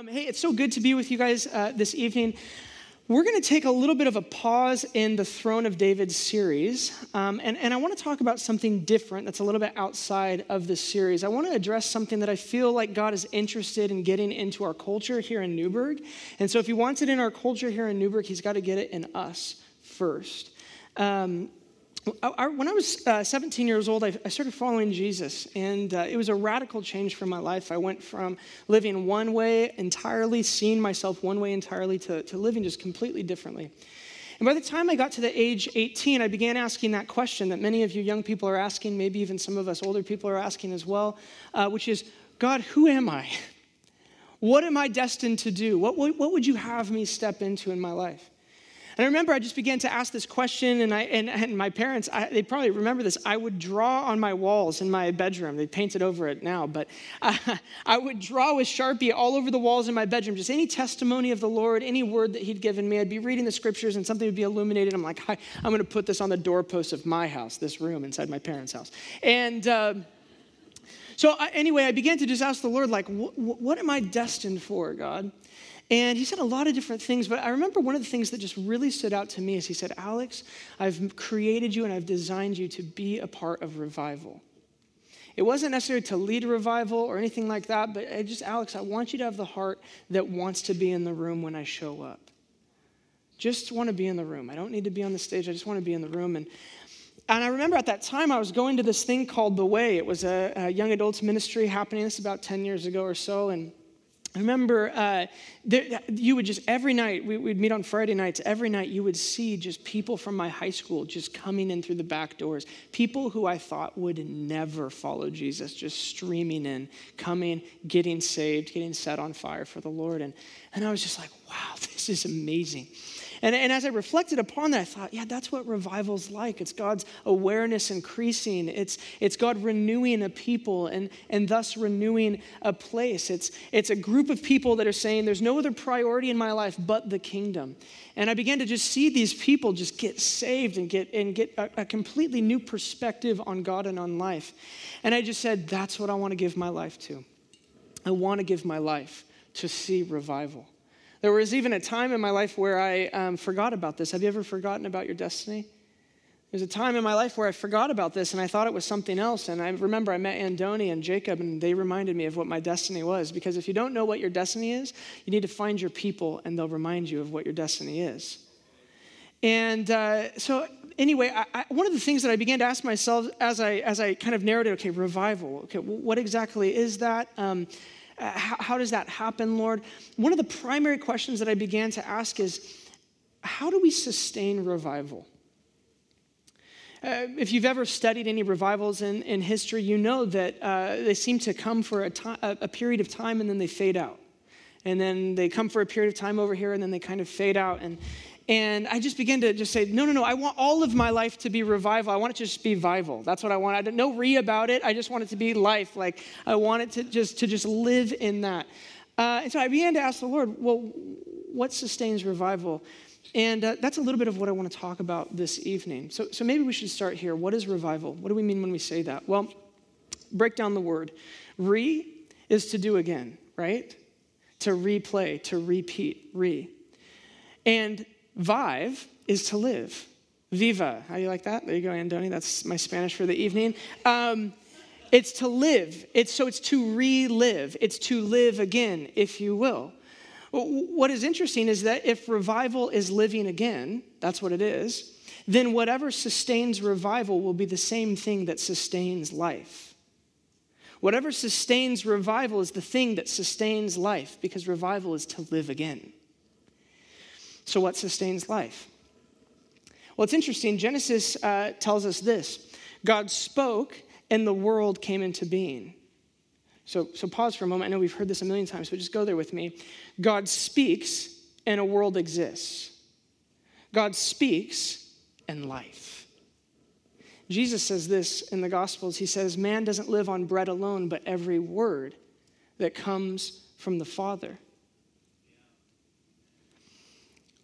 Um, hey, it's so good to be with you guys uh, this evening. We're going to take a little bit of a pause in the Throne of David series, um, and, and I want to talk about something different that's a little bit outside of this series. I want to address something that I feel like God is interested in getting into our culture here in Newberg. And so, if He wants it in our culture here in Newberg, He's got to get it in us first. Um, when I was uh, 17 years old, I, I started following Jesus, and uh, it was a radical change for my life. I went from living one way entirely, seeing myself one way entirely, to, to living just completely differently. And by the time I got to the age 18, I began asking that question that many of you young people are asking, maybe even some of us older people are asking as well, uh, which is God, who am I? What am I destined to do? What, what, what would you have me step into in my life? And I remember I just began to ask this question, and, I, and, and my parents, I, they probably remember this. I would draw on my walls in my bedroom. They painted over it now, but uh, I would draw with Sharpie all over the walls in my bedroom, just any testimony of the Lord, any word that He'd given me. I'd be reading the scriptures, and something would be illuminated. I'm like, I'm going to put this on the doorpost of my house, this room inside my parents' house. And uh, so, I, anyway, I began to just ask the Lord, like, what am I destined for, God? And he said a lot of different things, but I remember one of the things that just really stood out to me is he said, Alex, I've created you and I've designed you to be a part of revival. It wasn't necessary to lead a revival or anything like that, but I just, Alex, I want you to have the heart that wants to be in the room when I show up. Just want to be in the room. I don't need to be on the stage. I just want to be in the room. And, and I remember at that time I was going to this thing called The Way. It was a, a young adults ministry happening. This about 10 years ago or so. And I remember uh, there, you would just every night, we, would meet on Friday nights, every night you would see just people from my high school just coming in through the back doors. People who I thought would never follow Jesus, just streaming in, coming, getting saved, getting set on fire for the Lord. And, and I was just like, wow, this is amazing. And, and as I reflected upon that, I thought, yeah, that's what revival's like. It's God's awareness increasing, it's, it's God renewing a people and, and thus renewing a place. It's, it's a group of people that are saying, there's no other priority in my life but the kingdom. And I began to just see these people just get saved and get, and get a, a completely new perspective on God and on life. And I just said, that's what I want to give my life to. I want to give my life to see revival. There was even a time in my life where I um, forgot about this. Have you ever forgotten about your destiny? There's a time in my life where I forgot about this and I thought it was something else. And I remember I met Andoni and Jacob, and they reminded me of what my destiny was. Because if you don't know what your destiny is, you need to find your people, and they'll remind you of what your destiny is. And uh, so, anyway, I, I, one of the things that I began to ask myself as I as I kind of narrated, okay, revival. Okay, what exactly is that? Um, uh, how, how does that happen, Lord? One of the primary questions that I began to ask is how do we sustain revival? Uh, if you've ever studied any revivals in, in history, you know that uh, they seem to come for a, to- a period of time and then they fade out. And then they come for a period of time over here and then they kind of fade out. And, and I just began to just say, no, no, no, I want all of my life to be revival. I want it to just be vival. That's what I want. I don't know re about it. I just want it to be life. Like I want it to just to just live in that. Uh, and so I began to ask the Lord, well, what sustains revival? And uh, that's a little bit of what I want to talk about this evening. So, so maybe we should start here. What is revival? What do we mean when we say that? Well, break down the word. Re is to do again, right? To replay, to repeat, re. And Vive is to live. Viva. How do you like that? There you go, Andoni. That's my Spanish for the evening. Um, it's to live. It's so it's to relive. It's to live again, if you will. What is interesting is that if revival is living again, that's what it is, then whatever sustains revival will be the same thing that sustains life. Whatever sustains revival is the thing that sustains life because revival is to live again. So, what sustains life? Well, it's interesting. Genesis uh, tells us this God spoke, and the world came into being. So, so, pause for a moment. I know we've heard this a million times, but just go there with me. God speaks, and a world exists. God speaks, and life. Jesus says this in the Gospels. He says, Man doesn't live on bread alone, but every word that comes from the Father.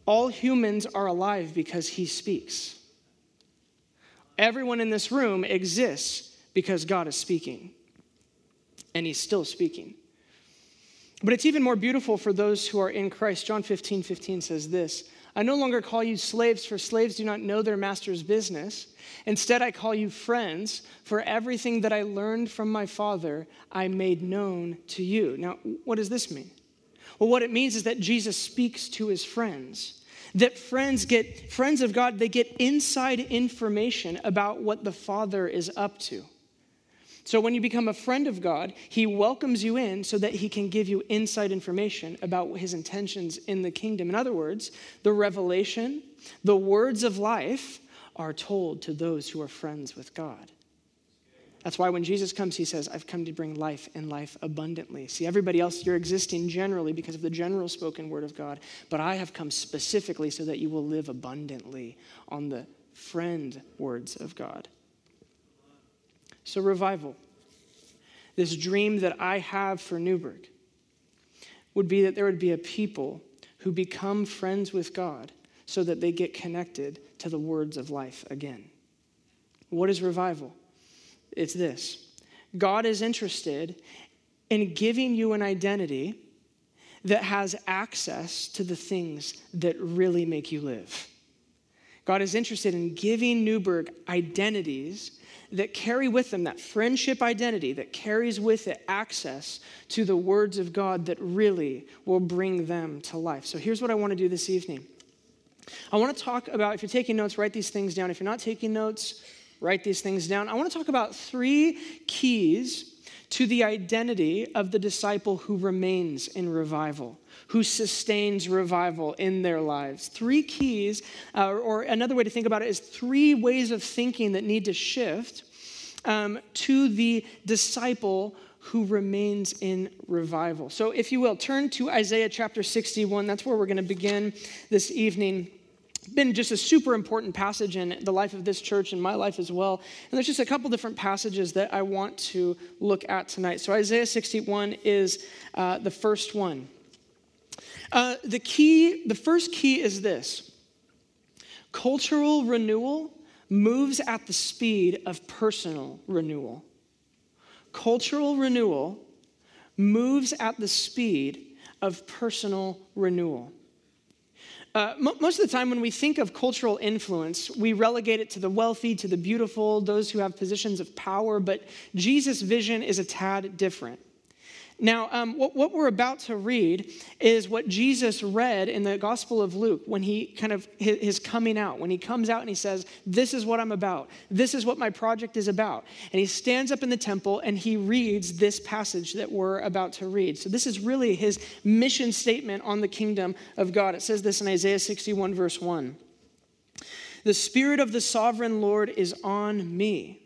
All humans are alive because he speaks. Everyone in this room exists because God is speaking, and he's still speaking. But it's even more beautiful for those who are in Christ. John 15, 15 says this I no longer call you slaves, for slaves do not know their master's business. Instead, I call you friends, for everything that I learned from my Father, I made known to you. Now, what does this mean? Well, what it means is that Jesus speaks to his friends. That friends get, friends of God, they get inside information about what the Father is up to. So when you become a friend of God, he welcomes you in so that he can give you inside information about his intentions in the kingdom. In other words, the revelation, the words of life are told to those who are friends with God. That's why when Jesus comes, he says, I've come to bring life and life abundantly. See, everybody else, you're existing generally because of the general spoken word of God, but I have come specifically so that you will live abundantly on the friend words of God. So, revival, this dream that I have for Newberg, would be that there would be a people who become friends with God so that they get connected to the words of life again. What is revival? It's this God is interested in giving you an identity that has access to the things that really make you live. God is interested in giving Newberg identities that carry with them that friendship identity that carries with it access to the words of God that really will bring them to life. So here's what I want to do this evening. I want to talk about, if you're taking notes, write these things down. If you're not taking notes, write these things down. I want to talk about three keys to the identity of the disciple who remains in revival, who sustains revival in their lives. Three keys, uh, or another way to think about it is three ways of thinking that need to shift um, to the disciple who remains in revival. So, if you will, turn to Isaiah chapter 61. That's where we're going to begin this evening been just a super important passage in the life of this church and my life as well. And there's just a couple different passages that I want to look at tonight. So, Isaiah 61 is uh, the first one. Uh, the key, the first key is this cultural renewal moves at the speed of personal renewal. Cultural renewal moves at the speed of personal renewal. Uh, most of the time, when we think of cultural influence, we relegate it to the wealthy, to the beautiful, those who have positions of power, but Jesus' vision is a tad different. Now, um, what, what, we're about to read is what Jesus read in the Gospel of Luke when he kind of his, his, coming out, when he comes out and he says, This is what I'm about. This is what my project is about. And he stands up in the temple and he reads this passage that we're about to read. So, this is really his mission statement on the kingdom of God. It says this in Isaiah 61, verse 1. The Spirit of the sovereign Lord is on me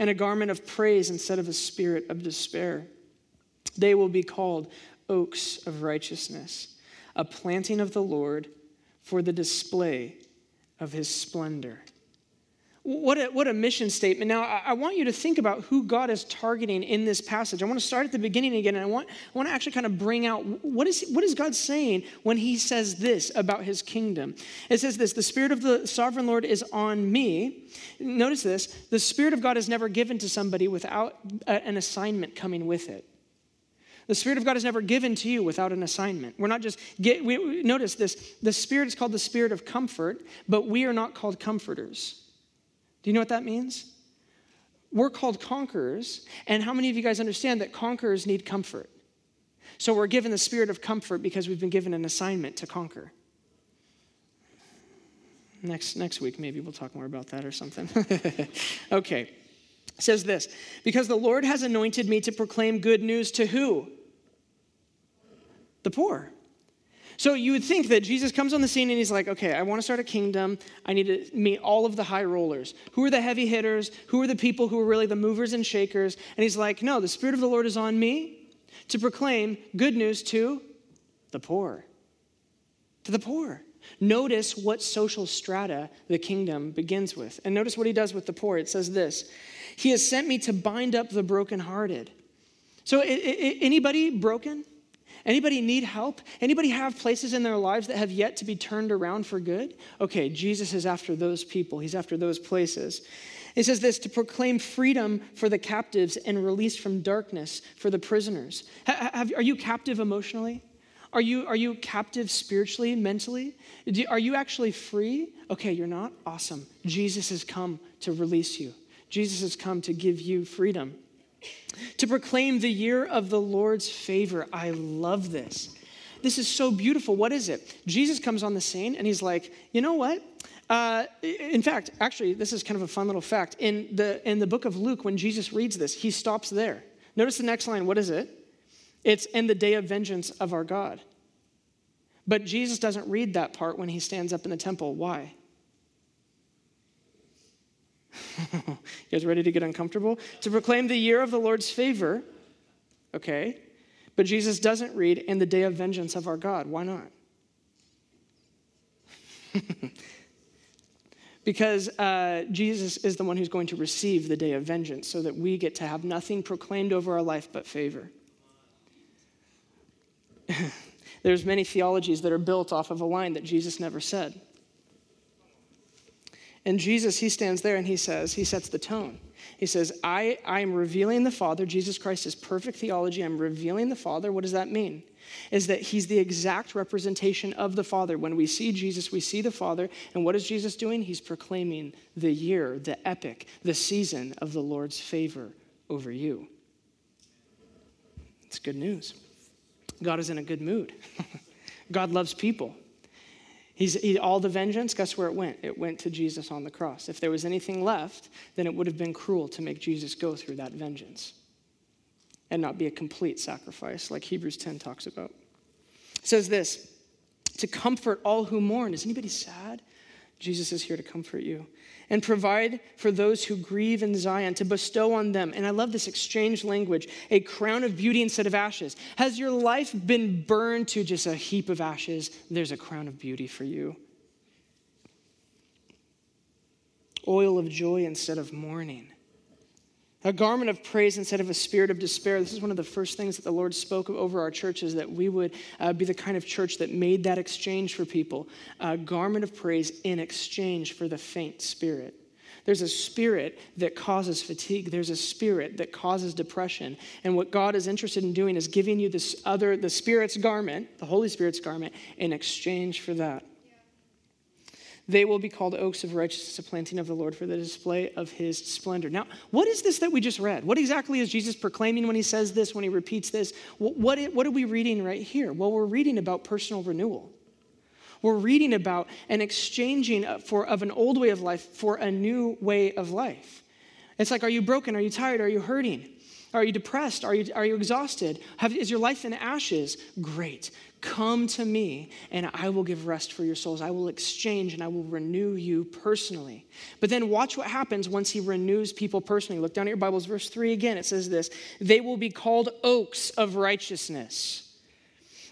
and a garment of praise instead of a spirit of despair. They will be called oaks of righteousness, a planting of the Lord for the display of his splendor. What a, what a mission statement. Now, I, I, want you to think about who God is targeting in this passage. I want to start at the beginning again, and I want, I want to actually kind of bring out what is, what is God saying when he says this about his kingdom. It says this The Spirit of the sovereign Lord is on me. Notice this the Spirit of God is never given to somebody without a, an assignment coming with it. The Spirit of God is never given to you without an assignment. We're not just get, we, notice this the Spirit is called the Spirit of comfort, but we are not called comforters. Do you know what that means? We're called conquerors, and how many of you guys understand that conquerors need comfort? So we're given the spirit of comfort because we've been given an assignment to conquer. Next, next week, maybe we'll talk more about that or something. okay. It says this Because the Lord has anointed me to proclaim good news to who? The poor. So you would think that Jesus comes on the scene and he's like, okay, I want to start a kingdom. I need to meet all of the high rollers. Who are the heavy hitters? Who are the people who are really the movers and shakers? And he's like, no, the Spirit of the Lord is on me to proclaim good news to the poor. to the poor. Notice what social strata the kingdom begins with. And notice what he does with the poor. It says this He has sent me to bind up the brokenhearted. So, anybody broken? Anybody need help? Anybody have places in their lives that have yet to be turned around for good? Okay, Jesus is after those people. He's after those places. He says this to proclaim freedom for the captives and release from darkness for the prisoners. Have, are you captive emotionally? Are you, are you captive spiritually, mentally? Do, are you actually free? Okay, you're not? Awesome. Jesus has come to release you, Jesus has come to give you freedom. To proclaim the year of the Lord's favor. I love this. This is so beautiful. What is it? Jesus comes on the scene and he's like, you know what? Uh, in fact, actually, this is kind of a fun little fact. In the, in the book of Luke, when Jesus reads this, he stops there. Notice the next line. What is it? It's in the day of vengeance of our God. But Jesus doesn't read that part when he stands up in the temple. Why? you guys ready to get uncomfortable? To proclaim the year of the Lord's favor, okay? But Jesus doesn't read in the day of vengeance of our God. Why not? because uh, Jesus is the one who's going to receive the day of vengeance so that we get to have nothing proclaimed over our life but favor. There's many theologies that are built off of a line that Jesus never said. And Jesus, he stands there and he says, he sets the tone. He says, I, I am revealing the Father. Jesus Christ is perfect theology. I'm revealing the Father. What does that mean? Is that he's the exact representation of the Father. When we see Jesus, we see the Father. And what is Jesus doing? He's proclaiming the year, the epic, the season of the Lord's favor over you. It's good news. God is in a good mood. God loves people. He's, he, all the vengeance, guess where it went? It went to Jesus on the cross. If there was anything left, then it would have been cruel to make Jesus go through that vengeance and not be a complete sacrifice, like Hebrews 10 talks about. It says this to comfort all who mourn. Is anybody sad? Jesus is here to comfort you and provide for those who grieve in Zion, to bestow on them. And I love this exchange language a crown of beauty instead of ashes. Has your life been burned to just a heap of ashes? There's a crown of beauty for you. Oil of joy instead of mourning. A garment of praise instead of a spirit of despair. This is one of the first things that the Lord spoke of over our churches that we would uh, be the kind of church that made that exchange for people. A garment of praise in exchange for the faint spirit. There's a spirit that causes fatigue. There's a spirit that causes depression. And what God is interested in doing is giving you this other, the Spirit's garment, the Holy Spirit's garment, in exchange for that. They will be called oaks of righteousness, a planting of the Lord for the display of his splendor. Now, what is this that we just read? What exactly is Jesus proclaiming when he says this, when he repeats this? What, what, what are we reading right here? Well, we're reading about personal renewal. We're reading about an exchanging for, of an old way of life for a new way of life. It's like, are you broken? Are you tired? Are you hurting? Are you depressed? Are you, are you exhausted? Have, is your life in ashes? Great. Come to me, and I will give rest for your souls. I will exchange and I will renew you personally. But then watch what happens once he renews people personally. Look down at your Bibles, verse 3 again. It says this They will be called oaks of righteousness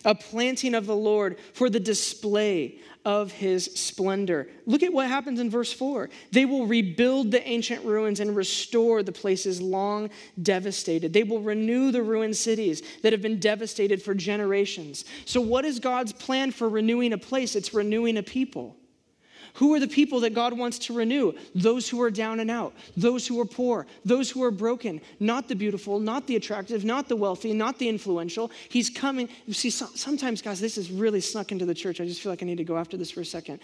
a planting of the Lord for the display of his splendor. Look at what happens in verse 4. They will rebuild the ancient ruins and restore the places long devastated. They will renew the ruined cities that have been devastated for generations. So, what is God's plan for renewing a place? It's renewing a people. Who are the people that God wants to renew? Those who are down and out, those who are poor, those who are broken, not the beautiful, not the attractive, not the wealthy, not the influential. He's coming. You see, sometimes, guys, this is really snuck into the church. I just feel like I need to go after this for a second.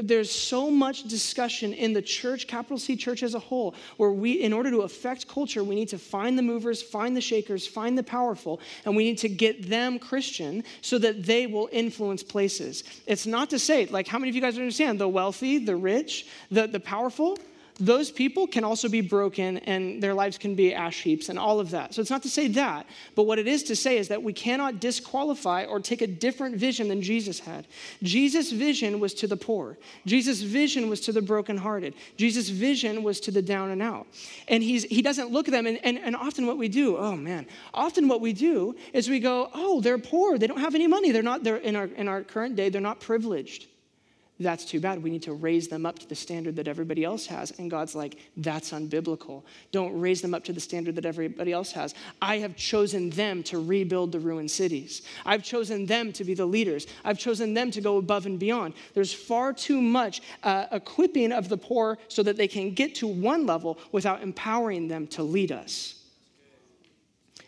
There's so much discussion in the church, capital C church as a whole, where we, in order to affect culture, we need to find the movers, find the shakers, find the powerful, and we need to get them Christian so that they will influence places. It's not to say, like, how many of you guys understand? The wealthy, the rich, the, the powerful, those people can also be broken and their lives can be ash heaps and all of that. So it's not to say that, but what it is to say is that we cannot disqualify or take a different vision than Jesus had. Jesus' vision was to the poor, Jesus' vision was to the brokenhearted, Jesus' vision was to the down and out. And he's, he doesn't look at them, and, and, and often what we do, oh man, often what we do is we go, oh, they're poor, they don't have any money, they're not, they're in our, in our current day, they're not privileged that's too bad. We need to raise them up to the standard that everybody else has. And God's like, that's unbiblical. Don't raise them up to the standard that everybody else has. I have chosen them to rebuild the ruined cities. I've chosen them to be the leaders. I've chosen them to go above and beyond. There's far too much uh, equipping of the poor so that they can get to one level without empowering them to lead us.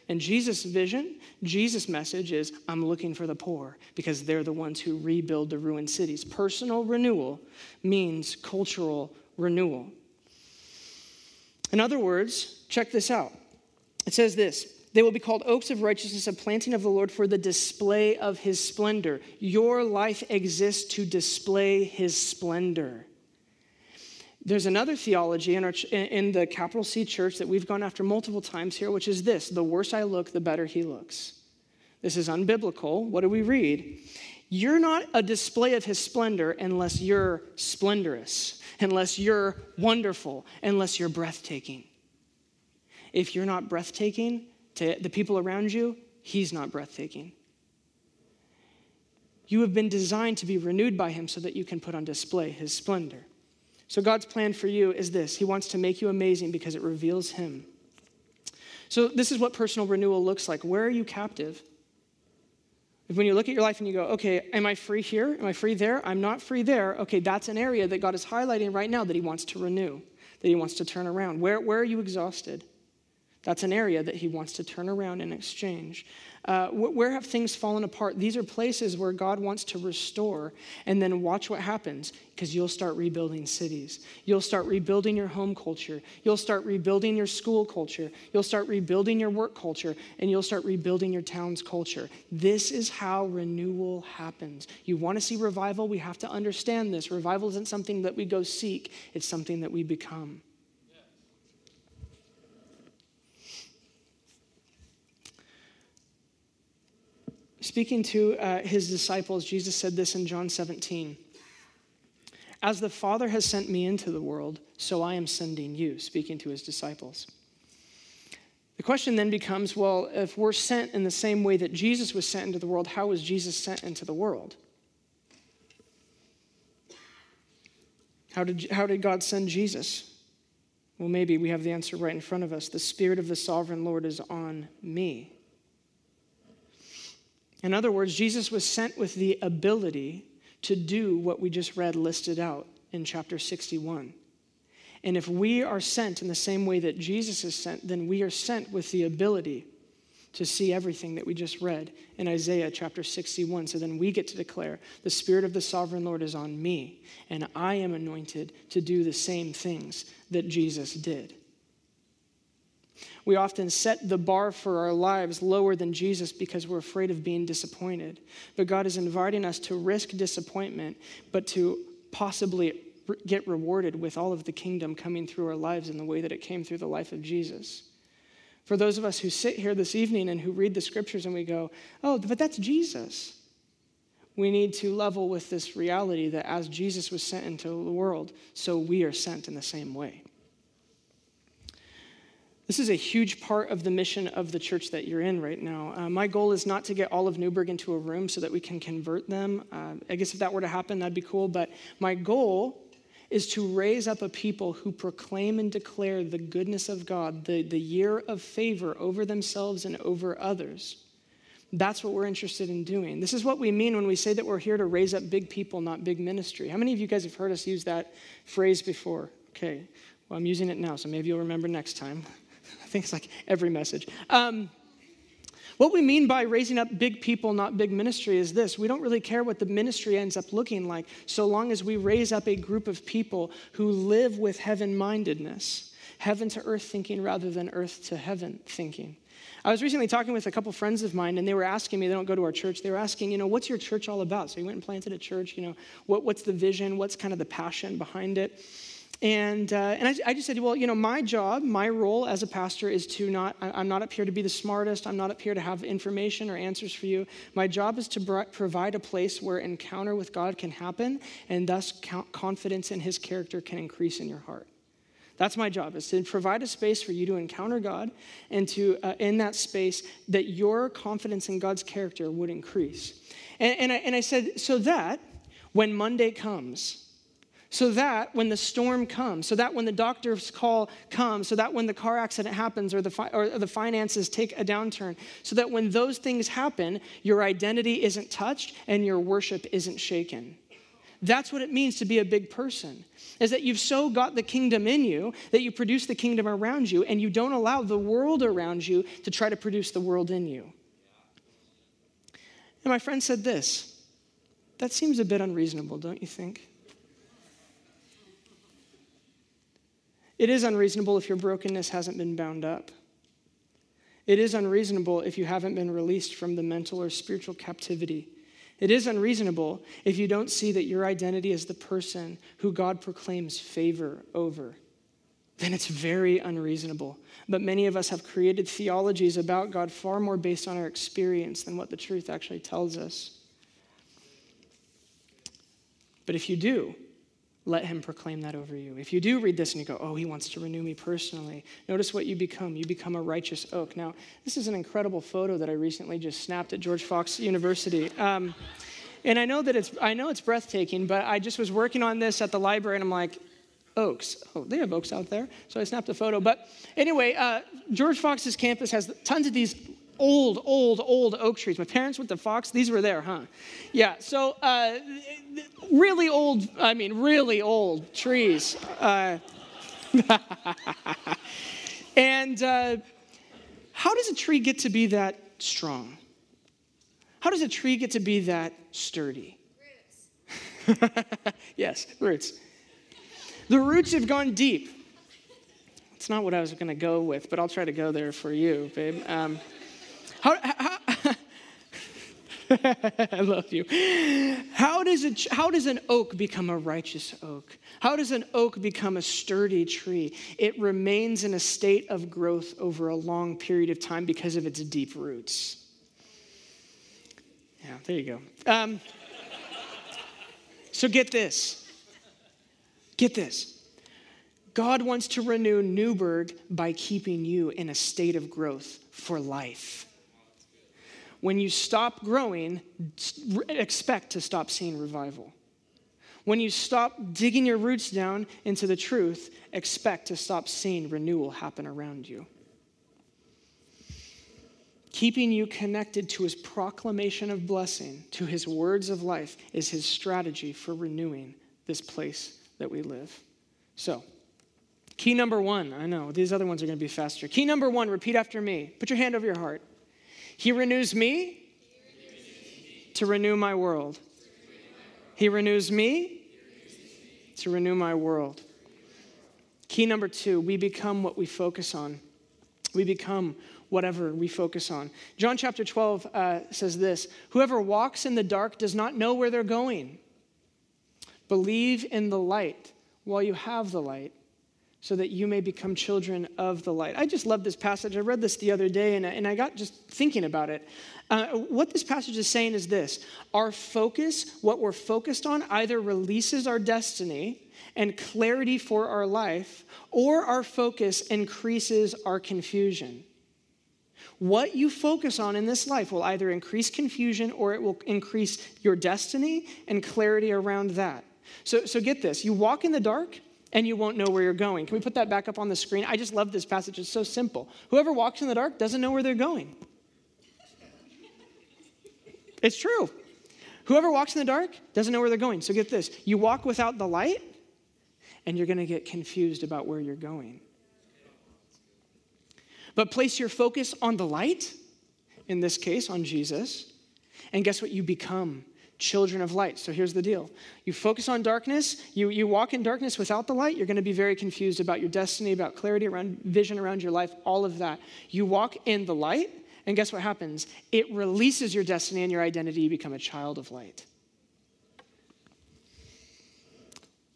And Jesus' vision, Jesus' message is I'm looking for the poor because they're the ones who rebuild the ruined cities. Personal renewal means cultural renewal. In other words, check this out. It says this they will be called oaks of righteousness, a planting of the Lord for the display of his splendor. Your life exists to display his splendor. There's another theology in, our, in the capital C church that we've gone after multiple times here, which is this the worse I look, the better he looks. This is unbiblical. What do we read? You're not a display of his splendor unless you're splendorous, unless you're wonderful, unless you're breathtaking. If you're not breathtaking to the people around you, he's not breathtaking. You have been designed to be renewed by him so that you can put on display his splendor. So, God's plan for you is this He wants to make you amazing because it reveals Him. So, this is what personal renewal looks like. Where are you captive? When you look at your life and you go, okay, am I free here? Am I free there? I'm not free there. Okay, that's an area that God is highlighting right now that He wants to renew, that He wants to turn around. Where, where are you exhausted? That's an area that He wants to turn around and exchange. Uh, where have things fallen apart? These are places where God wants to restore. And then watch what happens because you'll start rebuilding cities. You'll start rebuilding your home culture. You'll start rebuilding your school culture. You'll start rebuilding your work culture. And you'll start rebuilding your town's culture. This is how renewal happens. You want to see revival? We have to understand this. Revival isn't something that we go seek, it's something that we become. Speaking to uh, his disciples, Jesus said this in John 17 As the Father has sent me into the world, so I am sending you, speaking to his disciples. The question then becomes well, if we're sent in the same way that Jesus was sent into the world, how was Jesus sent into the world? How did, how did God send Jesus? Well, maybe we have the answer right in front of us. The Spirit of the sovereign Lord is on me. In other words, Jesus was sent with the ability to do what we just read listed out in chapter 61. And if we are sent in the same way that Jesus is sent, then we are sent with the ability to see everything that we just read in Isaiah chapter 61. So then we get to declare, The Spirit of the sovereign Lord is on me, and I am anointed to do the same things that Jesus did. We often set the bar for our lives lower than Jesus because we're afraid of being disappointed. But God is inviting us to risk disappointment, but to possibly get rewarded with all of the kingdom coming through our lives in the way that it came through the life of Jesus. For those of us who sit here this evening and who read the scriptures and we go, oh, but that's Jesus. We need to level with this reality that as Jesus was sent into the world, so we are sent in the same way. This is a huge part of the mission of the church that you're in right now. Uh, my goal is not to get all of Newberg into a room so that we can convert them. Uh, I guess if that were to happen, that'd be cool. But my goal is to raise up a people who proclaim and declare the goodness of God, the, the year of favor over themselves and over others. That's what we're interested in doing. This is what we mean when we say that we're here to raise up big people, not big ministry. How many of you guys have heard us use that phrase before? Okay, well, I'm using it now, so maybe you'll remember next time. Think it's like every message. Um, what we mean by raising up big people, not big ministry, is this we don't really care what the ministry ends up looking like, so long as we raise up a group of people who live with heaven mindedness, heaven to earth thinking rather than earth to heaven thinking. I was recently talking with a couple friends of mine, and they were asking me, they don't go to our church, they were asking, you know, what's your church all about? So you went and planted a church, you know, what, what's the vision? What's kind of the passion behind it? And, uh, and I, I, just said, well, you know, my job, my role as a pastor is to not, I'm not up here to be the smartest. I'm not up here to have information or answers for you. My job is to br- provide a place where encounter with God can happen and thus confidence in his character can increase in your heart. That's my job, is to provide a space for you to encounter God and to, uh, in that space, that your confidence in God's character would increase. And, and, I, and I said, so that when Monday comes, so that when the storm comes, so that when the doctor's call comes, so that when the car accident happens or the, fi- or the finances take a downturn, so that when those things happen, your identity isn't touched and your worship isn't shaken. That's what it means to be a big person, is that you've so got the kingdom in you that you produce the kingdom around you and you don't allow the world around you to try to produce the world in you. And my friend said this that seems a bit unreasonable, don't you think? It is unreasonable if your brokenness hasn't been bound up. It is unreasonable if you haven't been released from the mental or spiritual captivity. It is unreasonable if you don't see that your identity is the person who God proclaims favor over. Then it's very unreasonable. But many of us have created theologies about God far more based on our experience than what the truth actually tells us. But if you do, let him proclaim that over you. If you do read this and you go, oh, he wants to renew me personally, notice what you become. You become a righteous oak. Now, this is an incredible photo that I recently just snapped at George Fox University. Um, and I know that it's, I know it's breathtaking, but I just was working on this at the library and I'm like, oaks. Oh, they have oaks out there. So I snapped a photo. But anyway, uh, George Fox's campus has tons of these old, old, old oak trees. My parents went to Fox. These were there, huh? Yeah. So uh, really old. I mean, really old trees. Uh, and uh, how does a tree get to be that strong? How does a tree get to be that sturdy? Roots. yes, roots. The roots have gone deep. It's not what I was going to go with, but I'll try to go there for you, babe. Um, how, how I love you. How does, a, how does an oak become a righteous oak? How does an oak become a sturdy tree? It remains in a state of growth over a long period of time because of its deep roots. Yeah, there you go. Um, so get this. Get this. God wants to renew Newberg by keeping you in a state of growth for life when you stop growing, expect to stop seeing revival. When you stop digging your roots down into the truth, expect to stop seeing renewal happen around you. Keeping you connected to his proclamation of blessing, to his words of life, is his strategy for renewing this place that we live. So, key number one, I know these other ones are going to be faster. Key number one, repeat after me. Put your hand over your heart. He renews me to renew my world. He renews me to renew my world. Key number two, we become what we focus on. We become whatever we focus on. John chapter 12 uh, says this Whoever walks in the dark does not know where they're going. Believe in the light while you have the light, so that you may become children of the light. I just love this passage. I read this the other day and, and I got just thinking about it. Uh, what this passage is saying is this our focus, what we're focused on, either releases our destiny and clarity for our life, or our focus increases our confusion. What you focus on in this life will either increase confusion or it will increase your destiny and clarity around that. So, so get this you walk in the dark, and you won't know where you're going. Can we put that back up on the screen? I just love this passage. It's so simple. Whoever walks in the dark doesn't know where they're going. It's true. Whoever walks in the dark doesn't know where they're going. So get this you walk without the light, and you're going to get confused about where you're going. But place your focus on the light, in this case, on Jesus, and guess what? You become children of light. So here's the deal you focus on darkness, you, you walk in darkness without the light, you're going to be very confused about your destiny, about clarity around vision around your life, all of that. You walk in the light, and guess what happens? It releases your destiny and your identity, you become a child of light.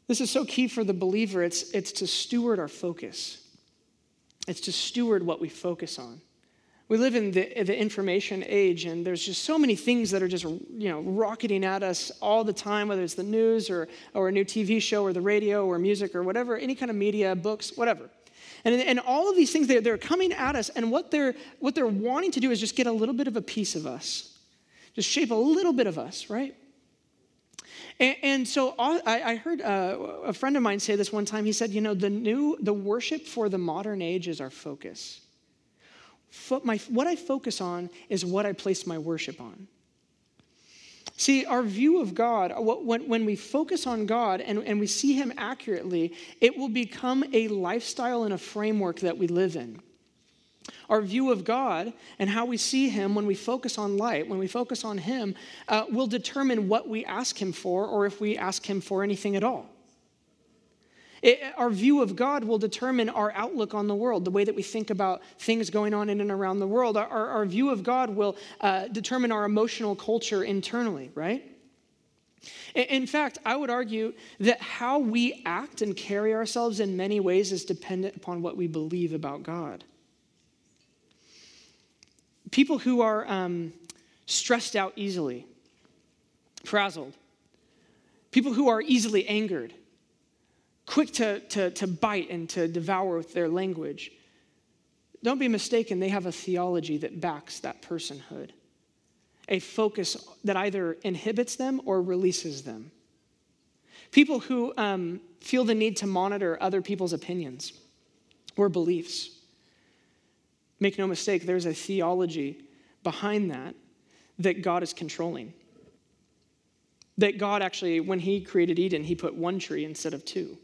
This is so key for the believer. It's, it's to steward our focus, it's to steward what we focus on. We live in the, the information age, and there's just so many things that are just you know rocketing at us all the time, whether it's the news or, or a new TV show or the radio or music or whatever, any kind of media, books, whatever. And, and all of these things, they're, they're coming at us, and what they're, what they're wanting to do is just get a little bit of a piece of us, just shape a little bit of us, right? And, and so I, I heard uh, a friend of mine say this one time. He said, you know, the new, the worship for the modern age is our focus. My, what I focus on is what I place my worship on. See, our view of God, when, when we focus on God and, and we see Him accurately, it will become a lifestyle and a framework that we live in. Our view of God and how we see Him when we focus on light, when we focus on Him, uh, will determine what we ask Him for or if we ask Him for anything at all. It, our view of God will determine our outlook on the world, the way that we think about things going on in and around the world. Our, our view of God will uh, determine our emotional culture internally, right? In fact, I would argue that how we act and carry ourselves in many ways is dependent upon what we believe about God. People who are um, stressed out easily, frazzled, people who are easily angered, quick to, to, to bite and to devour with their language. Don't be mistaken, they have a theology that backs that personhood, a focus that either inhibits them or releases them. People who um, feel the need to monitor other people's opinions or beliefs. Make no mistake, there's a theology behind that that God is controlling. That God actually, when He created Eden, He put one tree instead of two.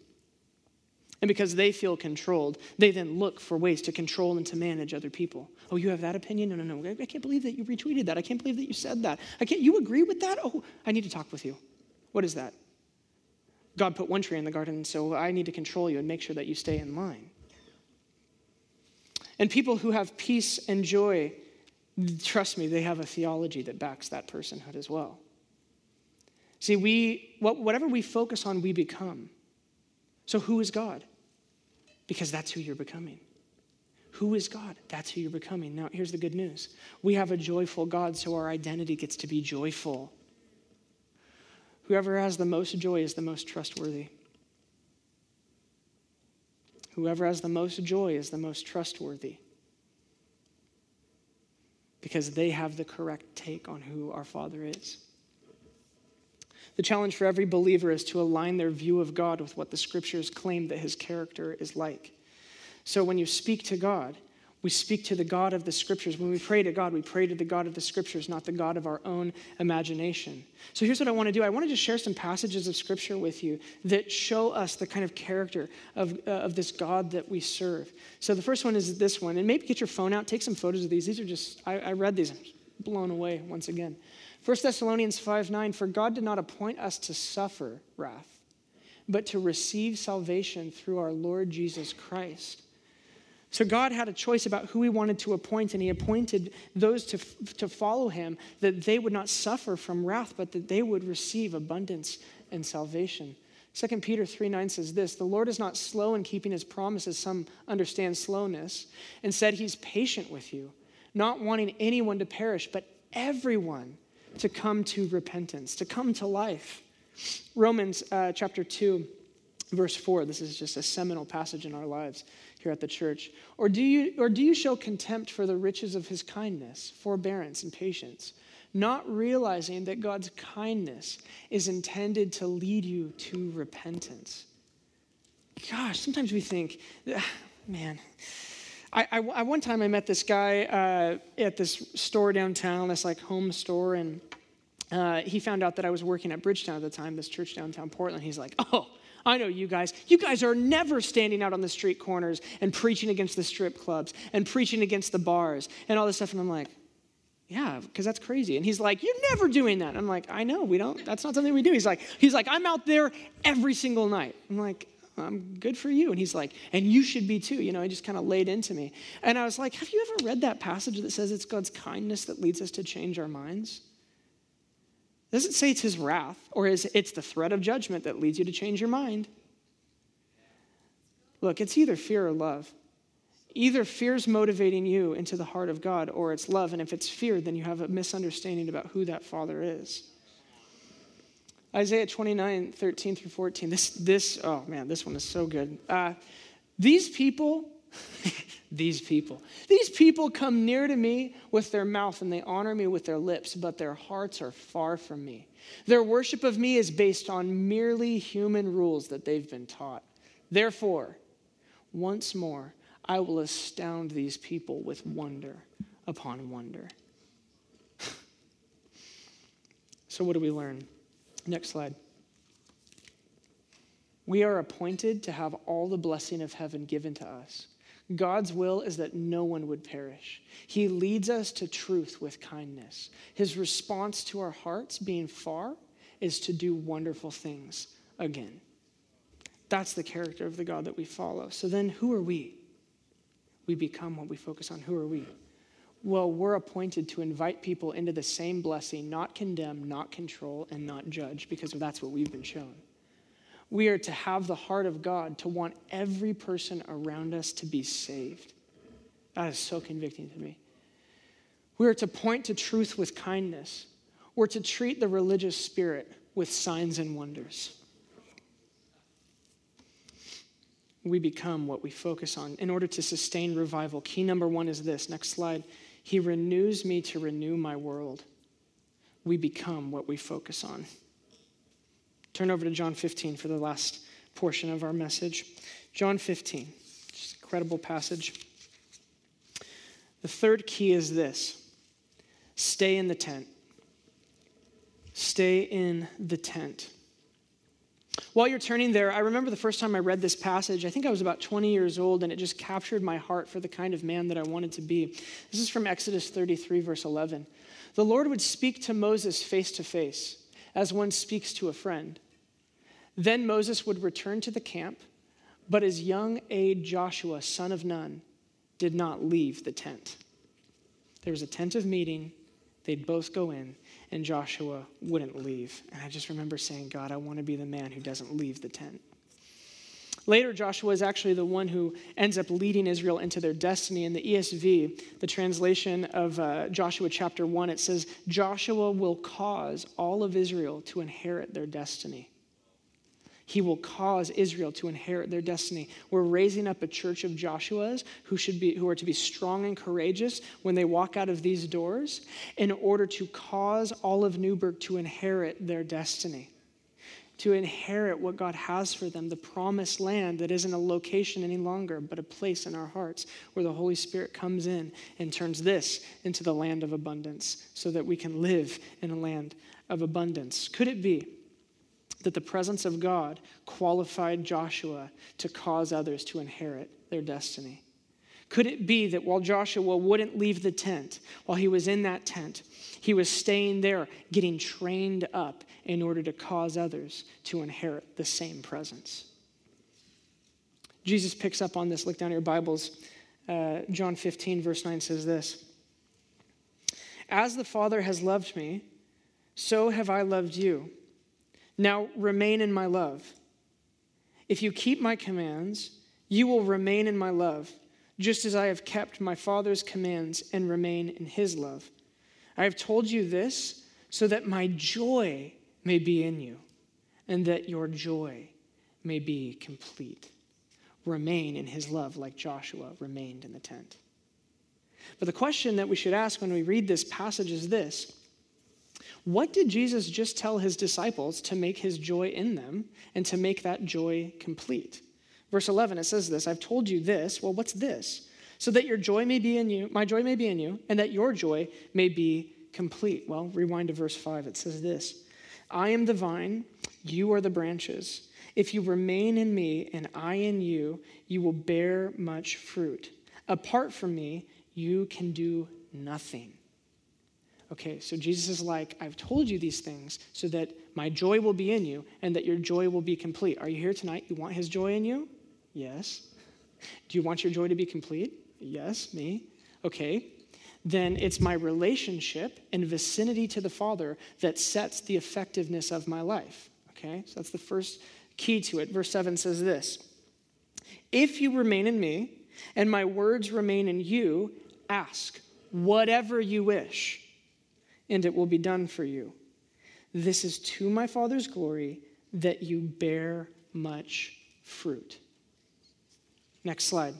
And because they feel controlled, they then look for ways to control and to manage other people. Oh, you have that opinion? No, no, no. I can't believe that you retweeted that. I can't believe that you said that. I can't, you agree with that? Oh, I need to talk with you. What is that? God put one tree in the garden, so I need to control you and make sure that you stay in line. And people who have peace and joy, trust me, they have a theology that backs that personhood as well. See, we, whatever we focus on, we become. So, who is God? Because that's who you're becoming. Who is God? That's who you're becoming. Now, here's the good news we have a joyful God, so our identity gets to be joyful. Whoever has the most joy is the most trustworthy. Whoever has the most joy is the most trustworthy because they have the correct take on who our Father is. The challenge for every believer is to align their view of God with what the scriptures claim that his character is like. So when you speak to God, we speak to the God of the scriptures. When we pray to God, we pray to the God of the scriptures, not the God of our own imagination. So here's what I want to do I want to just share some passages of scripture with you that show us the kind of character of, uh, of this God that we serve. So the first one is this one. And maybe get your phone out, take some photos of these. These are just, I, I read these, I'm blown away once again. 1 Thessalonians 5 9, for God did not appoint us to suffer wrath, but to receive salvation through our Lord Jesus Christ. So God had a choice about who he wanted to appoint, and he appointed those to, to follow him that they would not suffer from wrath, but that they would receive abundance and salvation. 2 Peter 3 9 says this The Lord is not slow in keeping his promises, some understand slowness. Instead, he's patient with you, not wanting anyone to perish, but everyone to come to repentance, to come to life. Romans uh, chapter 2, verse 4, this is just a seminal passage in our lives here at the church. Or do you, or do you show contempt for the riches of his kindness, forbearance, and patience, not realizing that God's kindness is intended to lead you to repentance? Gosh, sometimes we think, man, I, I, one time I met this guy uh, at this store downtown, this like home store, and uh, he found out that I was working at Bridgetown at the time, this church downtown Portland. He's like, "Oh, I know you guys. You guys are never standing out on the street corners and preaching against the strip clubs and preaching against the bars and all this stuff." And I'm like, yeah, because that's crazy. And he's like, You're never doing that. I'm like, I know, we don't, that's not something we do. He's like, he's like, I'm out there every single night. I'm like, I'm good for you. And he's like, and you should be too. You know, he just kind of laid into me. And I was like, have you ever read that passage that says it's God's kindness that leads us to change our minds? doesn't say it's his wrath or is it's the threat of judgment that leads you to change your mind? Look, it's either fear or love. Either fear's motivating you into the heart of God or it's love. And if it's fear, then you have a misunderstanding about who that father is. Isaiah 29, 13 through 14. This, this, oh man, this one is so good. Uh, these people, these people, these people come near to me with their mouth and they honor me with their lips, but their hearts are far from me. Their worship of me is based on merely human rules that they've been taught. Therefore, once more, I will astound these people with wonder upon wonder. so, what do we learn? Next slide. We are appointed to have all the blessing of heaven given to us. God's will is that no one would perish. He leads us to truth with kindness. His response to our hearts being far is to do wonderful things again. That's the character of the God that we follow. So then, who are we? We become what we focus on. Who are we? Well, we're appointed to invite people into the same blessing, not condemn, not control, and not judge, because that's what we've been shown. We are to have the heart of God, to want every person around us to be saved. That is so convicting to me. We are to point to truth with kindness. We're to treat the religious spirit with signs and wonders. we become what we focus on in order to sustain revival. Key number one is this next slide. He renews me to renew my world. We become what we focus on. Turn over to John 15 for the last portion of our message. John 15, just incredible passage. The third key is this stay in the tent. Stay in the tent. While you're turning there, I remember the first time I read this passage. I think I was about 20 years old, and it just captured my heart for the kind of man that I wanted to be. This is from Exodus 33, verse 11. The Lord would speak to Moses face to face, as one speaks to a friend. Then Moses would return to the camp, but his young aide Joshua, son of Nun, did not leave the tent. There was a tent of meeting. They'd both go in, and Joshua wouldn't leave. And I just remember saying, God, I want to be the man who doesn't leave the tent. Later, Joshua is actually the one who ends up leading Israel into their destiny. In the ESV, the translation of uh, Joshua chapter 1, it says, Joshua will cause all of Israel to inherit their destiny. He will cause Israel to inherit their destiny. We're raising up a church of Joshua's who should be who are to be strong and courageous when they walk out of these doors in order to cause all of Newberg to inherit their destiny. To inherit what God has for them, the promised land that isn't a location any longer, but a place in our hearts where the Holy Spirit comes in and turns this into the land of abundance so that we can live in a land of abundance. Could it be that the presence of God qualified Joshua to cause others to inherit their destiny? Could it be that while Joshua wouldn't leave the tent, while he was in that tent, he was staying there, getting trained up in order to cause others to inherit the same presence? Jesus picks up on this. Look down at your Bibles. Uh, John 15, verse 9 says this As the Father has loved me, so have I loved you. Now remain in my love. If you keep my commands, you will remain in my love, just as I have kept my Father's commands and remain in his love. I have told you this so that my joy may be in you, and that your joy may be complete. Remain in his love like Joshua remained in the tent. But the question that we should ask when we read this passage is this what did Jesus just tell his disciples to make his joy in them and to make that joy complete? Verse 11, it says this I've told you this. Well, what's this? So that your joy may be in you, my joy may be in you, and that your joy may be complete. Well, rewind to verse 5. It says this I am the vine, you are the branches. If you remain in me and I in you, you will bear much fruit. Apart from me, you can do nothing. Okay, so Jesus is like, I've told you these things so that my joy will be in you and that your joy will be complete. Are you here tonight? You want his joy in you? Yes. Do you want your joy to be complete? Yes, me. Okay. then it's my relationship and vicinity to the Father that sets the effectiveness of my life. Okay, so that's the first key to it. Verse 7 says this If you remain in me and my words remain in you, ask whatever you wish, and it will be done for you. This is to my Father's glory that you bear much fruit. Next slide.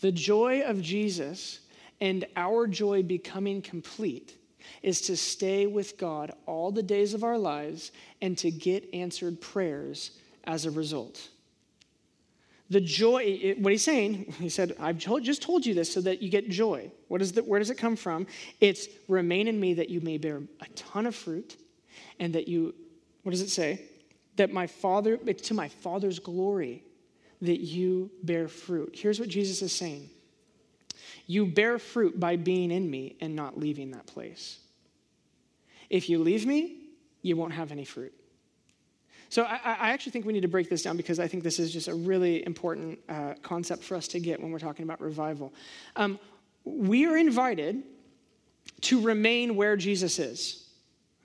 The joy of Jesus and our joy becoming complete is to stay with God all the days of our lives and to get answered prayers as a result. The joy, what he's saying, he said, I've just told you this so that you get joy. What is the, where does it come from? It's remain in me that you may bear a ton of fruit and that you, what does it say? That my Father, it's to my Father's glory that you bear fruit. Here's what Jesus is saying You bear fruit by being in me and not leaving that place. If you leave me, you won't have any fruit. So I, I, actually think we need to break this down because I think this is just a really important uh, concept for us to get when we're talking about revival. Um, we are invited to remain where Jesus is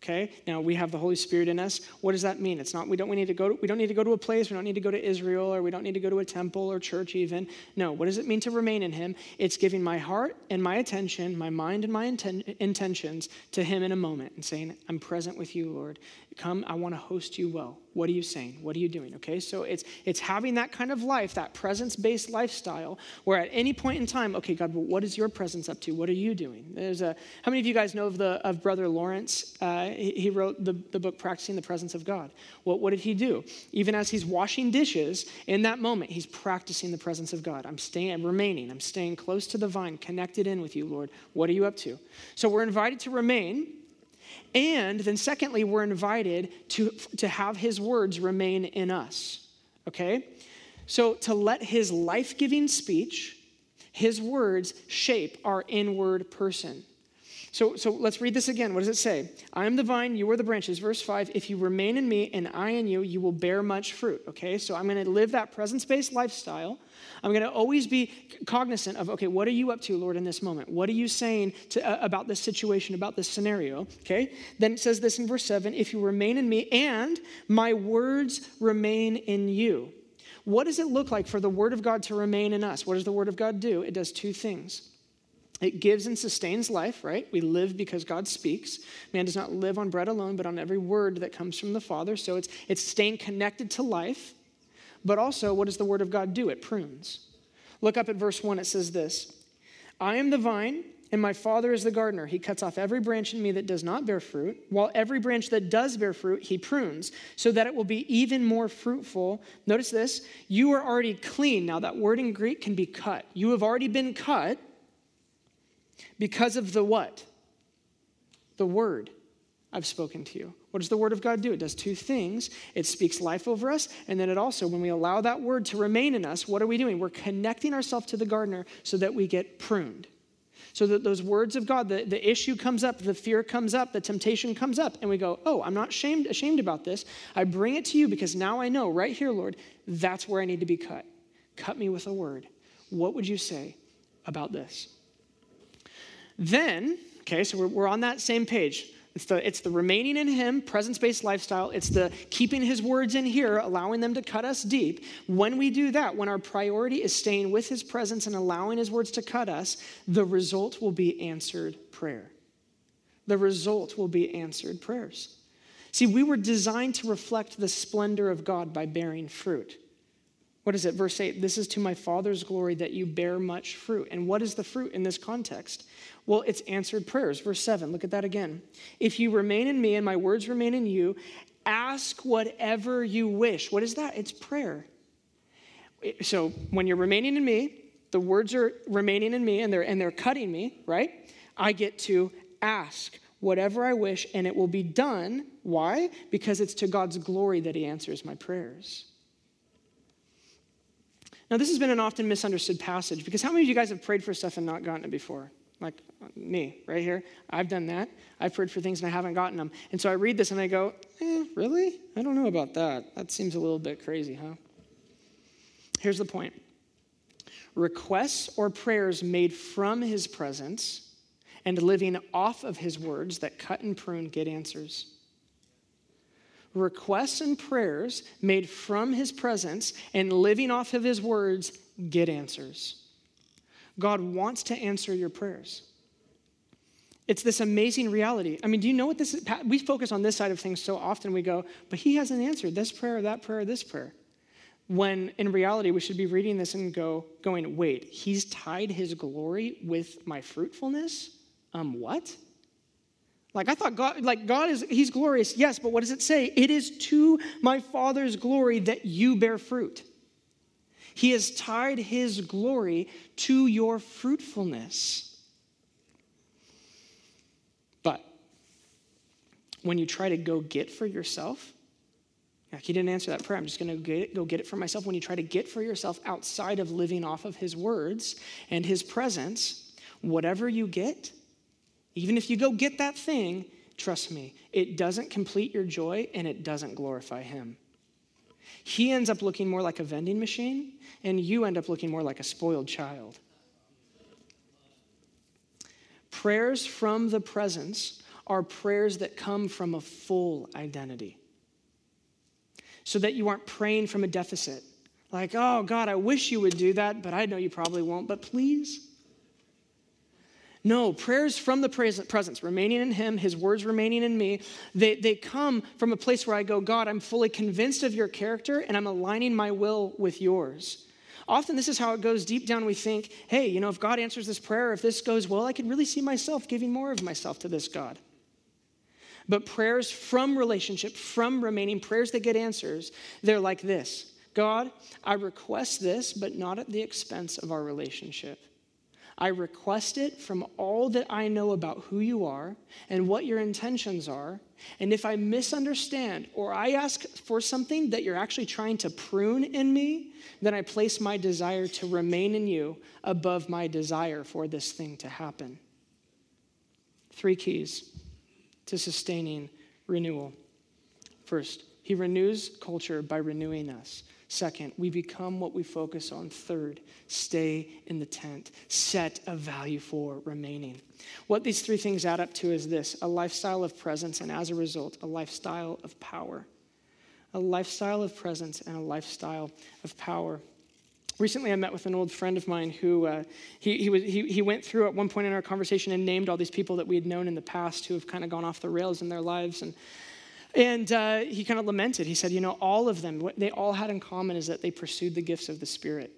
okay? Now we have the holy spirit in us. What does that mean? It's not we don't we need to go to, we don't need to go to a place. We don't need to go to israel or we don't need to go to a temple or church even. No what does it mean to remain in him? It's giving my heart and my attention my mind and my inten- intentions to him in a moment and saying i'm present with you lord. Come i want to host you well what are you saying? What are you doing? Okay so it's it's having that kind of life that presence based lifestyle where at any point in time okay god what is your presence up to? What are you doing? There's a how many of you guys know of the of brother lawrence? Uh, he, he, wrote the, the book practicing the presence of god. Well, what did he do? Even as he's washing dishes in that moment he's practicing the presence of god. I'm staying i'm remaining. I'm staying close to the vine connected in with you lord. What are you up to? So we're invited to remain and then, secondly, we're invited to, to have his words remain in us. Okay? So, to let his life giving speech, his words, shape our inward person. So, so let's read this again. What does it say? I am the vine, you are the branches. Verse 5 If you remain in me and I in you, you will bear much fruit. Okay, so I'm going to live that presence based lifestyle. I'm going to always be cognizant of, okay, what are you up to, Lord, in this moment? What are you saying to, uh, about this situation, about this scenario? Okay, then it says this in verse 7 If you remain in me and my words remain in you. What does it look like for the Word of God to remain in us? What does the Word of God do? It does two things. It gives and sustains life, right? We live because God speaks. Man does not live on bread alone, but on every word that comes from the Father. So it's, it's staying connected to life. But also, what does the word of God do? It prunes. Look up at verse 1. It says this I am the vine, and my Father is the gardener. He cuts off every branch in me that does not bear fruit, while every branch that does bear fruit, he prunes, so that it will be even more fruitful. Notice this you are already clean. Now, that word in Greek can be cut. You have already been cut because of the what? The word I've spoken to you. What does the word of God do? It does two things. It speaks life over us, and then it also, when we allow that word to remain in us, what are we doing? We're connecting ourselves to the gardener so that we get pruned. So that those words of God, the, the issue comes up, the fear comes up, the temptation comes up, and we go, Oh, I'm not ashamed, ashamed about this. I bring it to you because now I know right here, Lord, that's where I need to be cut. Cut me with a word. What would you say about this? Then, okay, so we're, we're on that same page. It's the, it's the remaining in Him, presence based lifestyle. It's the keeping His words in here, allowing them to cut us deep. When we do that, when our priority is staying with His presence and allowing His words to cut us, the result will be answered prayer. The result will be answered prayers. See, we were designed to reflect the splendor of God by bearing fruit. What is it? Verse 8 This is to my Father's glory that you bear much fruit. And what is the fruit in this context? Well, it's answered prayers. Verse 7, look at that again. If you remain in me and my words remain in you, ask whatever you wish. What is that? It's prayer. So when you're remaining in me, the words are remaining in me and they're, and they're cutting me, right? I get to ask whatever I wish and it will be done. Why? Because it's to God's glory that He answers my prayers. Now, this has been an often misunderstood passage because how many of you guys have prayed for stuff and not gotten it before? Like me, right here. I've done that. I've prayed for things and I haven't gotten them. And so I read this and I go, eh, really? I don't know about that. That seems a little bit crazy, huh? Here's the point requests or prayers made from his presence and living off of his words that cut and prune get answers. Requests and prayers made from his presence and living off of his words get answers. God wants to answer your prayers. It's this amazing reality. I mean, do you know what this is? We focus on this side of things so often. We go, but he hasn't answered this prayer, that prayer, or this prayer. When in reality, we should be reading this and go, going, wait, he's tied his glory with my fruitfulness? Um, what? Like I thought God, like God is, he's glorious, yes, but what does it say? It is to my Father's glory that you bear fruit. He has tied his glory to your fruitfulness. But when you try to go get for yourself, he didn't answer that prayer. I'm just going to go get it for myself. When you try to get for yourself outside of living off of his words and his presence, whatever you get, even if you go get that thing, trust me, it doesn't complete your joy and it doesn't glorify him. He ends up looking more like a vending machine, and you end up looking more like a spoiled child. Prayers from the presence are prayers that come from a full identity. So that you aren't praying from a deficit. Like, oh, God, I wish you would do that, but I know you probably won't, but please. No, prayers from the presence, remaining in Him, His words remaining in me, they, they come from a place where I go, God, I'm fully convinced of your character and I'm aligning my will with yours. Often, this is how it goes deep down. We think, hey, you know, if God answers this prayer, if this goes well, I can really see myself giving more of myself to this God. But prayers from relationship, from remaining, prayers that get answers, they're like this God, I request this, but not at the expense of our relationship. I request it from all that I know about who you are and what your intentions are. And if I misunderstand or I ask for something that you're actually trying to prune in me, then I place my desire to remain in you above my desire for this thing to happen. Three keys to sustaining renewal. First, he renews culture by renewing us. Second, we become what we focus on. Third, stay in the tent. Set a value for remaining. What these three things add up to is this a lifestyle of presence, and as a result, a lifestyle of power. A lifestyle of presence and a lifestyle of power. Recently, I met with an old friend of mine who uh, he, he, was, he, he went through at one point in our conversation and named all these people that we had known in the past who have kind of gone off the rails in their lives. And, and uh, he kind of lamented. He said, You know, all of them, what they all had in common is that they pursued the gifts of the Spirit.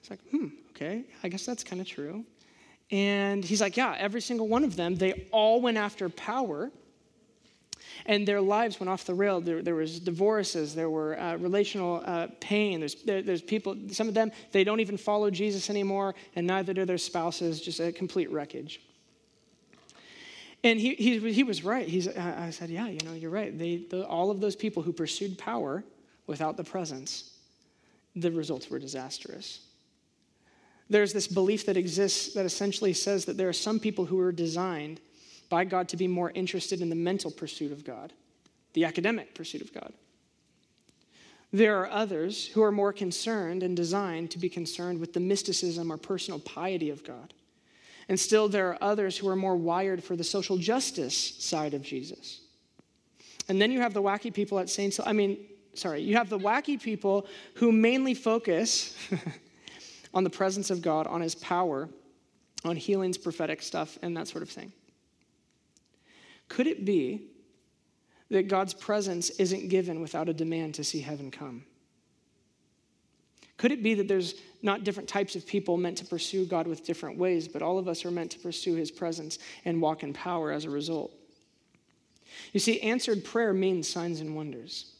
It's like, hmm, okay, I guess that's kind of true. And he's like, Yeah, every single one of them, they all went after power and their lives went off the rail. There, there was divorces, there were uh, relational uh, pain. There's, there, there's people, some of them, they don't even follow Jesus anymore, and neither do their spouses, just a complete wreckage. And he, he, he was right. He's, I said, yeah, you know, you're right. They, the, all of those people who pursued power without the presence, the results were disastrous. There's this belief that exists that essentially says that there are some people who are designed by God to be more interested in the mental pursuit of God, the academic pursuit of God. There are others who are more concerned and designed to be concerned with the mysticism or personal piety of God. And still, there are others who are more wired for the social justice side of Jesus. And then you have the wacky people at Saints, I mean, sorry, you have the wacky people who mainly focus on the presence of God, on his power, on healings, prophetic stuff, and that sort of thing. Could it be that God's presence isn't given without a demand to see heaven come? Could it be that there's not different types of people meant to pursue God with different ways, but all of us are meant to pursue his presence and walk in power as a result? You see, answered prayer means signs and wonders.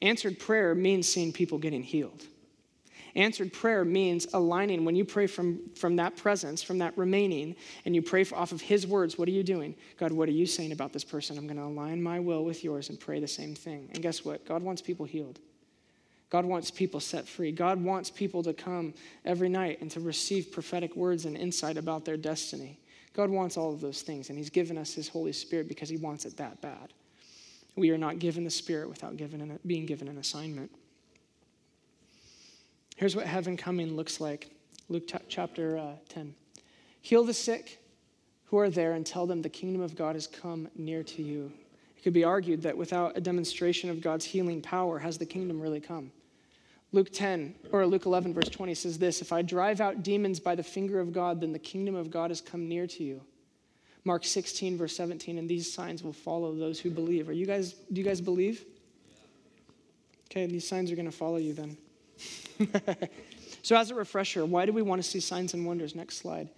Answered prayer means seeing people getting healed. Answered prayer means aligning. When you pray from, from that presence, from that remaining, and you pray off of His words, what are you doing? God, what are you saying about this person? I'm going to align my will with yours and pray the same thing. And guess what? God wants people healed. God wants people set free. God wants people to come every night and to receive prophetic words and insight about their destiny. God wants all of those things, and He's given us His Holy Spirit because He wants it that bad. We are not given the Spirit without given being given an assignment. Here's what heaven coming looks like Luke t- chapter uh, 10. Heal the sick who are there and tell them the kingdom of God has come near to you. It could be argued that without a demonstration of God's healing power, has the kingdom really come? Luke 10 or Luke 11, verse 20 says this If I drive out demons by the finger of God, then the kingdom of God has come near to you. Mark 16, verse 17, and these signs will follow those who believe. Are you guys, do you guys believe? Okay, these signs are going to follow you then. so, as a refresher, why do we want to see signs and wonders? Next slide.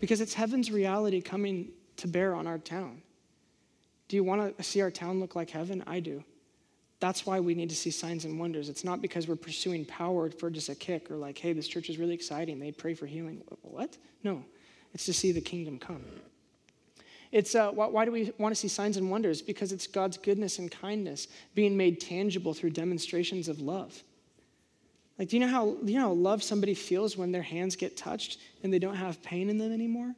Because it's heaven's reality coming to bear on our town. Do you want to see our town look like heaven? I do. That's why we need to see signs and wonders. It's not because we're pursuing power for just a kick or like, hey, this church is really exciting. They pray for healing. What? No, it's to see the kingdom come. It's uh, why, do we want to see signs and wonders? Because it's God's goodness and kindness being made tangible through demonstrations of love. Like, do you know how you know how love somebody feels when their hands get touched and they don't have pain in them anymore?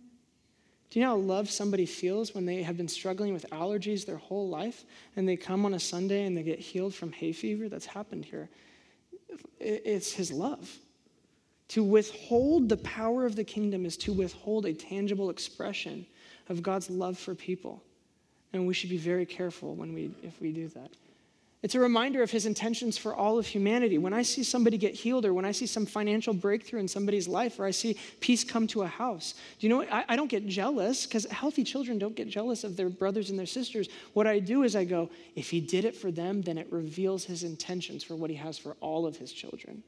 Do you know how love somebody feels when they have been struggling with allergies their whole life and they come on a Sunday and they get healed from hay fever? That's happened here. It's his love. To withhold the power of the kingdom is to withhold a tangible expression of God's love for people. And we should be very careful when we, if we do that. It's a reminder of his intentions for all of humanity. When I see somebody get healed, or when I see some financial breakthrough in somebody's life, or I see peace come to a house, do you know I, I don't get jealous because healthy children don't get jealous of their brothers and their sisters. What I do is I go, if he did it for them, then it reveals his intentions for what he has for all of his children.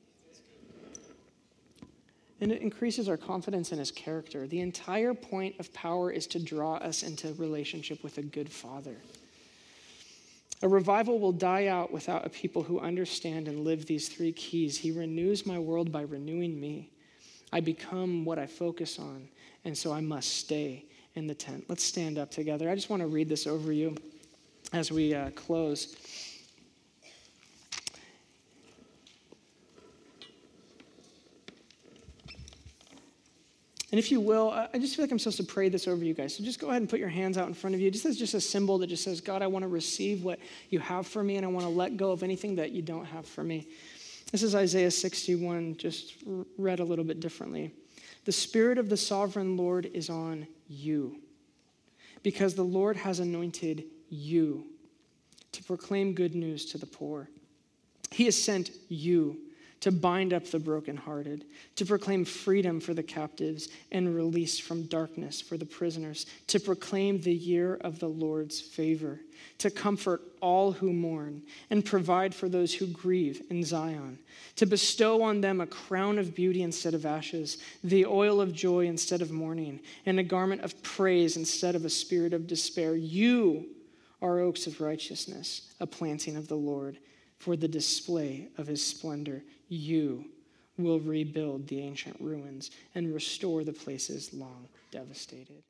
And it increases our confidence in his character. The entire point of power is to draw us into relationship with a good father. A revival will die out without a people who understand and live these three keys. He renews my world by renewing me. I become what I focus on, and so I must stay in the tent. Let's stand up together. I just want to read this over you as we uh, close. And if you will, I just feel like I'm supposed to pray this over you guys. So just go ahead and put your hands out in front of you. Just as just a symbol that just says, God, I want to receive what you have for me, and I want to let go of anything that you don't have for me. This is Isaiah 61, just read a little bit differently. The Spirit of the sovereign Lord is on you, because the Lord has anointed you to proclaim good news to the poor. He has sent you to bind up the brokenhearted, to proclaim freedom for the captives and release from darkness for the prisoners, to proclaim the year of the Lord's favor, to comfort all who mourn and provide for those who grieve in Zion, to bestow on them a crown of beauty instead of ashes, the oil of joy instead of mourning, and a garment of praise instead of a spirit of despair. You are oaks of righteousness, a planting of the Lord for the display of his splendor you will rebuild the ancient ruins and restore the places long devastated.